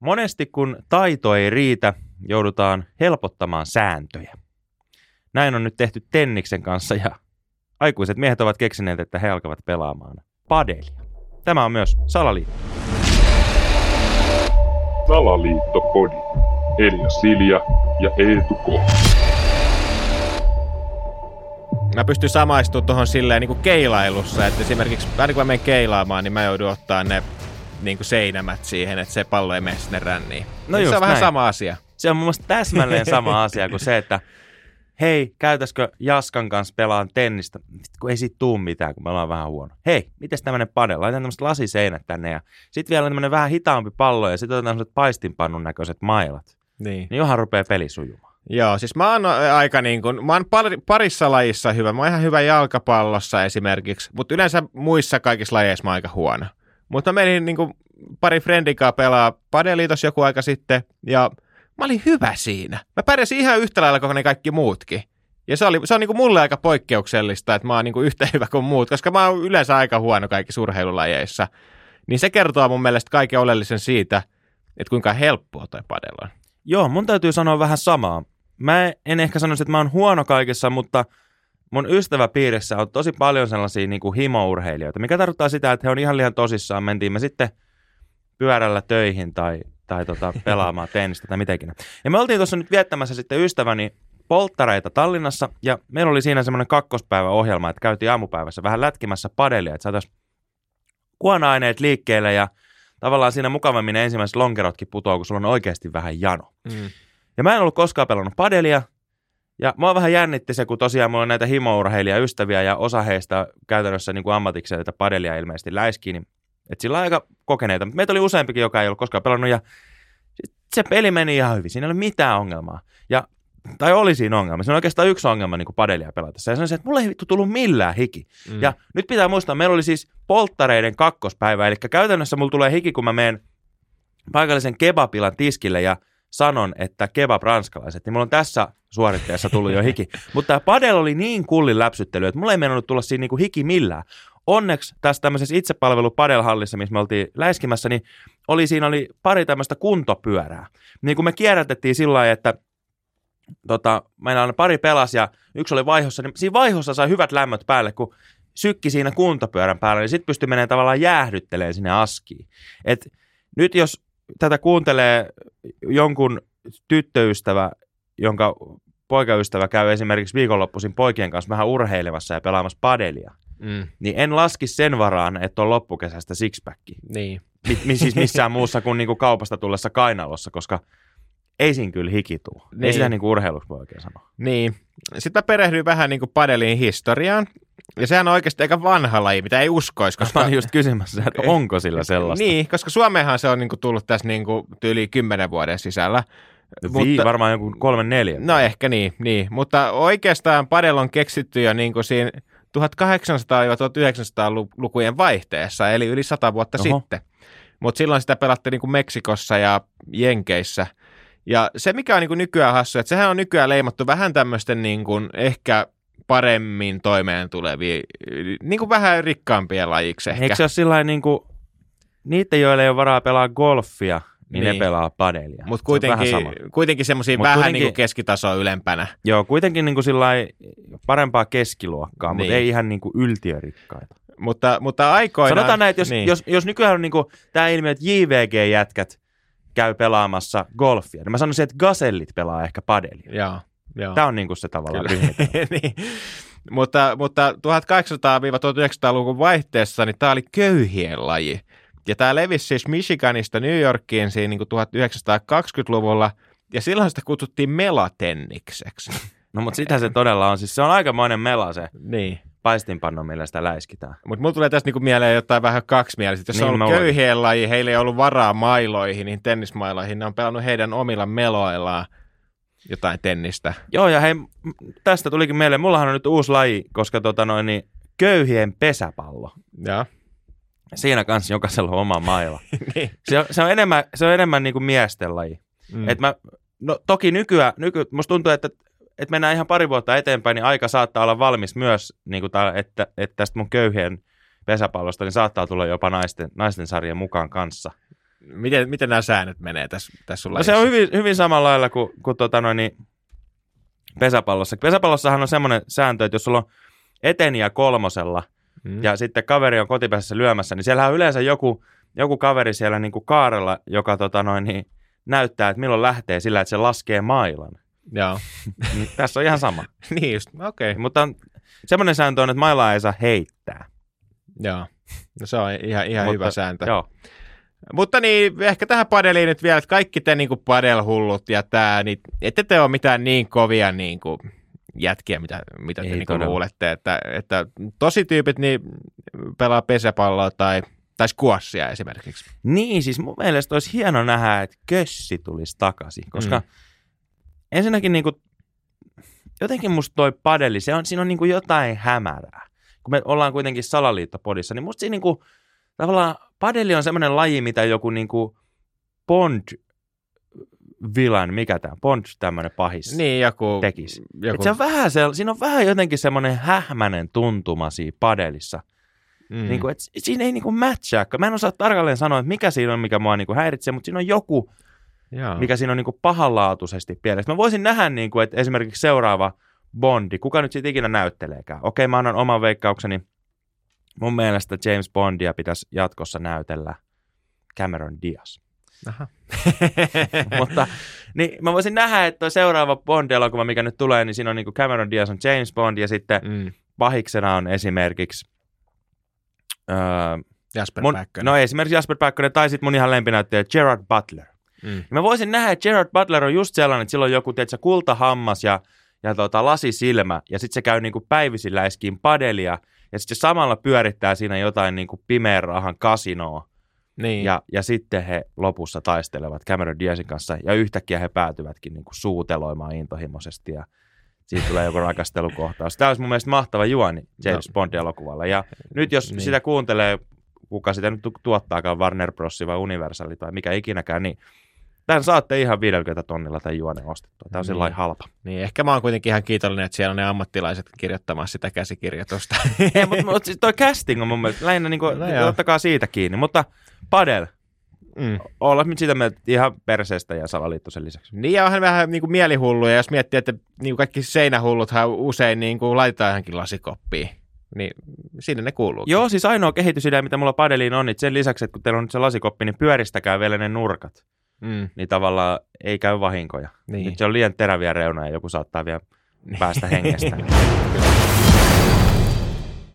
Monesti kun taito ei riitä, joudutaan helpottamaan sääntöjä. Näin on nyt tehty Tenniksen kanssa ja aikuiset miehet ovat keksineet, että he alkavat pelaamaan padelia. Tämä on myös salaliitto. Salaliittopodi. Elia Silja ja Eetu K. Mä pystyn samaistumaan tuohon silleen niin kuin keilailussa, että esimerkiksi aina kun mä menen keilaamaan, niin mä joudun ottaa ne niin kuin seinämät siihen, että se pallo ei mene sinne ränniin. No Niin just se on vähän näin. sama asia. Se on mun mielestä täsmälleen sama asia kuin se, että hei, käytäisikö Jaskan kanssa pelaan tennistä? Sitten kun ei siitä tuu mitään, kun me ollaan vähän huono. Hei, miten tämmöinen padel? Laitan tämmöiset lasiseinät tänne ja sitten vielä tämmöinen vähän hitaampi pallo ja sitten otetaan tämmöiset paistinpannun näköiset mailat. Niin. Niin johan rupeaa peli sujumaan. Joo, siis mä oon aika niin kuin, mä oon pari, parissa lajissa hyvä. Mä oon ihan hyvä jalkapallossa esimerkiksi, mutta yleensä muissa kaikissa lajeissa mä oon aika huono. Mutta mä menin niin kuin, pari friendikaa pelaa padeliitos joku aika sitten, ja mä olin hyvä siinä. Mä pärjäsin ihan yhtä lailla kuin ne kaikki muutkin. Ja se, oli, se on niin kuin mulle aika poikkeuksellista, että mä oon niin kuin yhtä hyvä kuin muut, koska mä oon yleensä aika huono kaikissa urheilulajeissa. Niin se kertoo mun mielestä kaiken oleellisen siitä, että kuinka helppoa toi padel on. Joo, mun täytyy sanoa vähän samaa. Mä en ehkä sanoisi, että mä oon huono kaikessa, mutta mun ystäväpiirissä on tosi paljon sellaisia niin kuin himourheilijoita, mikä tarkoittaa sitä, että he on ihan liian tosissaan. Mentiin me sitten pyörällä töihin tai, tai tota, pelaamaan tennistä tai mitenkin. Ja me oltiin tuossa nyt viettämässä sitten ystäväni polttareita Tallinnassa, ja meillä oli siinä semmoinen kakkospäivä ohjelma, että käytiin aamupäivässä vähän lätkimässä padelia, että saataisiin kuona-aineet liikkeelle ja tavallaan siinä mukavammin ensimmäiset lonkerotkin putoaa, kun sulla on oikeasti vähän jano. Mm. Ja mä en ollut koskaan pelannut padelia. Ja mua vähän jännitti se, kun tosiaan mulla on näitä himourheilijaystäviä ja osa heistä käytännössä niin kuin ammatikseen tätä padelia ilmeisesti läiskii, niin että sillä on aika kokeneita. Meitä oli useampikin, joka ei ollut koskaan pelannut ja se peli meni ihan hyvin. Siinä ei ole mitään ongelmaa. Ja, tai oli siinä ongelma. Siinä on oikeastaan yksi ongelma niin kuin padelia pelatessa. Ja se on se, että mulla ei vittu tullut millään hiki. Mm. Ja nyt pitää muistaa, meillä oli siis polttareiden kakkospäivä, eli käytännössä mulla tulee hiki, kun mä menen paikallisen kebapilan tiskille ja sanon, että kebab ranskalaiset, niin mulla on tässä suoritteessa tullut jo hiki. Mutta tämä padel oli niin kullin läpsyttely, että mulla ei mennyt tulla siinä niinku hiki millään. Onneksi tässä tämmöisessä itsepalvelu padelhallissa, missä me oltiin läiskimässä, niin oli, siinä oli pari tämmöistä kuntopyörää. Niin kun me kierrätettiin sillä lailla, että tota, meillä on pari pelas ja yksi oli vaihossa, niin siinä vaihossa sai hyvät lämmöt päälle, kun sykki siinä kuntopyörän päällä, niin sitten pystyi menemään tavallaan jäähdyttelemään sinne askiin. Et nyt jos tätä kuuntelee jonkun tyttöystävä, jonka poikaystävä käy esimerkiksi viikonloppuisin poikien kanssa vähän urheilevassa ja pelaamassa padelia, Mm. niin en laski sen varaan, että on loppukesästä sixpacki. Niin. Mi- siis missään muussa kuin niinku kaupasta tullessa kainalossa, koska ei siinä kyllä hiki tuu. Niin. Ei sitä niinku urheiluksi voi oikein sanoa. Niin. Sitten mä perehdyin vähän niin kuin padelin historiaan. Ja sehän on oikeasti aika vanha laji, mitä ei uskoisi. Mä Koska, olin just kysymässä, että onko sillä sellaista. Niin, koska Suomeenhan se on niin kuin tullut tässä niin kuin tyyli kymmenen vuoden sisällä. Vii, varmaan joku kolme neljä. No ehkä niin, niin. mutta oikeastaan padel on keksitty jo niin kuin siinä 1800-1900-lukujen vaihteessa, eli yli sata vuotta Oho. sitten. Mutta silloin sitä pelattiin niin kuin Meksikossa ja Jenkeissä. Ja se, mikä on niin kuin nykyään hassu, että sehän on nykyään leimattu vähän tämmöisten niin kuin ehkä paremmin toimeen tulevia, niin kuin vähän rikkaampien lajiksi ehkä. Eikö se ole sillä niin kuin, niitä, joilla ei ole varaa pelaa golfia, niin, niin. Ne pelaa padelia. Mutta Se kuitenkin, sama. kuitenkin semmoisia Mut vähän kuitenkin- niin kuin keskitasoa ylempänä. Joo, kuitenkin niin kuin parempaa keskiluokkaa, niin. mutta ei ihan niin kuin yltiörikkaita. Mutta, mutta aikoinaan... Sanotaan näin, että jos, niin. jos, jos nykyään on niin kuin tämä ilmiö, että JVG-jätkät käy pelaamassa golfia, niin mä sanoisin, että gasellit pelaa ehkä padelia. Joo, joo. Tämä on niin kuin se tavallaan niin. mutta, mutta 1800-1900-luvun vaihteessa niin tämä oli köyhien laji. Ja tämä levisi siis Michiganista New Yorkiin siinä niin kuin 1920-luvulla, ja silloin sitä kutsuttiin melatennikseksi. No mutta sitä se todella on. Siis se on aikamoinen mela se niin. paistinpanno, millä sitä läiskitään. Mutta mulla tulee tästä niinku mieleen jotain vähän kaksimielistä. Jos niin, on ollut köyhien laji, heillä ei ollut varaa mailoihin, niin tennismailoihin. Ne on pelannut heidän omilla meloillaan jotain tennistä. Joo, ja hei, tästä tulikin mieleen. Mullahan on nyt uusi laji, koska tota noin, niin köyhien pesäpallo. Ja. Siinä kanssa jokaisella on oma maila. niin. Se on, se on enemmän, se on enemmän niin kuin miesten laji. Mm. Et mä, no toki nykyään, nyky, musta tuntuu, että, että mennään ihan pari vuotta eteenpäin, niin aika saattaa olla valmis myös, niin kuin tää, että, että tästä mun köyhien pesäpallosta, niin saattaa tulla jopa naisten, naisten sarjan mukaan kanssa. Miten, miten nämä säännöt menee tässä, tässä sulla? No se on hyvin, hyvin samalla lailla kuin, kuin tota noin, niin pesäpallossa. Pesäpallossahan on semmoinen sääntö, että jos sulla on eteniä kolmosella Mm. ja sitten kaveri on kotipesässä lyömässä, niin siellähän on yleensä joku, joku kaveri siellä niin kuin kaarella, joka tota noin, niin näyttää, että milloin lähtee sillä, että se laskee mailan. Joo. Niin tässä on ihan sama. niin just, okei. Okay. Mutta on, semmoinen sääntö on, että mailaa ei saa heittää. Joo. No se on ihan, ihan Mutta- hyvä sääntö. Joo. Mutta niin, ehkä tähän padeliin nyt vielä, että kaikki te niin padelhullut ja tämä, niin ette te ole mitään niin kovia niin kuin, jätkiä, mitä, mitä te niin kuin luulette. Että, että tosi tyypit niin pelaa pesäpalloa tai, tai squashia esimerkiksi. Niin, siis mun mielestä olisi hieno nähdä, että kössi tulisi takaisin, koska mm. ensinnäkin niin kuin, jotenkin musta toi padeli, se on, siinä on niin kuin jotain hämärää. Kun me ollaan kuitenkin salaliittopodissa, niin musta siinä niin kuin, tavallaan padeli on semmoinen laji, mitä joku niin kuin Bond villain, mikä tämä, Bond tämmöinen pahis. Niin, joku... tekisi. joku Et se on vähän se, siinä on vähän jotenkin semmoinen hähmäinen tuntuma siinä padelissa. mm. Niin kuin, et siinä ei niin kuin matchaa. Mä en osaa tarkalleen sanoa, että mikä siinä on, mikä mua niin kuin häiritsee, mutta siinä on joku, Joo. mikä siinä on niin kuin pahanlaatuisesti pielessä. Mä voisin nähdä, niin kuin, että esimerkiksi seuraava Bondi, kuka nyt sitten ikinä näytteleekään. Okei, mä annan oman veikkaukseni. Mun mielestä James Bondia pitäisi jatkossa näytellä Cameron Diaz. Aha. Mutta niin, mä voisin nähdä, että seuraava Bond-elokuva, mikä nyt tulee, niin siinä on niin kuin Cameron Diaz on James Bond ja sitten mm. pahiksena on esimerkiksi öö, Jasper mun, Päkkönen. no esimerkiksi Jasper Päkkönen tai sitten mun ihan lempinäyttäjä Gerard Butler. Mm. Mä voisin nähdä, että Gerard Butler on just sellainen, että sillä on joku tiedätkö, kultahammas ja, ja tota, lasisilmä, ja sitten se käy niinku päivisin läiskiin padelia, ja sitten samalla pyörittää siinä jotain niinku pimeän rahan kasinoa, Niin. ja, ja sitten he lopussa taistelevat Cameron Diazin kanssa, ja yhtäkkiä he päätyvätkin niinku suuteloimaan intohimoisesti, ja siitä tulee joku rakastelukohtaus. Tämä olisi mun mielestä mahtava juoni James No. Bond-elokuvalla, ja nyt jos Niin. niin. sitä kuuntelee, kuka sitä nyt tu- tuottaakaan, Warner Bros. vai Universal tai mikä ikinäkään, niin tämän saatte ihan 50 tonnilla tämän juonen ostettua. Tämä on Niin. sillä halpa. niin, ehkä mä oon kuitenkin ihan kiitollinen, että siellä on ne ammattilaiset kirjoittamassa sitä käsikirjoitusta. Ei, mutta, mutta siis toi casting on mun mielestä lähinnä, niin kuin, No ottakaa siitä kiinni. Mutta Padel, mm. olla nyt sitä mieltä ihan perseestä ja salaliittoisen lisäksi. Niin, ja onhan vähän niin kuin mielihulluja, jos miettii, että niin kuin kaikki seinähulluthan usein niin kuin laitetaan johonkin lasikoppiin. Niin sinne ne kuuluu. Joo, siis ainoa kehitysidea, mitä mulla Padeliin on, niin sen lisäksi, että kun teillä on nyt se lasikoppi, niin pyöristäkää vielä ne nurkat. Mm, Niin tavallaan ei käy vahinkoja. Niin. Nyt se on liian teräviä reunoja ja joku saattaa vielä päästä hengestä.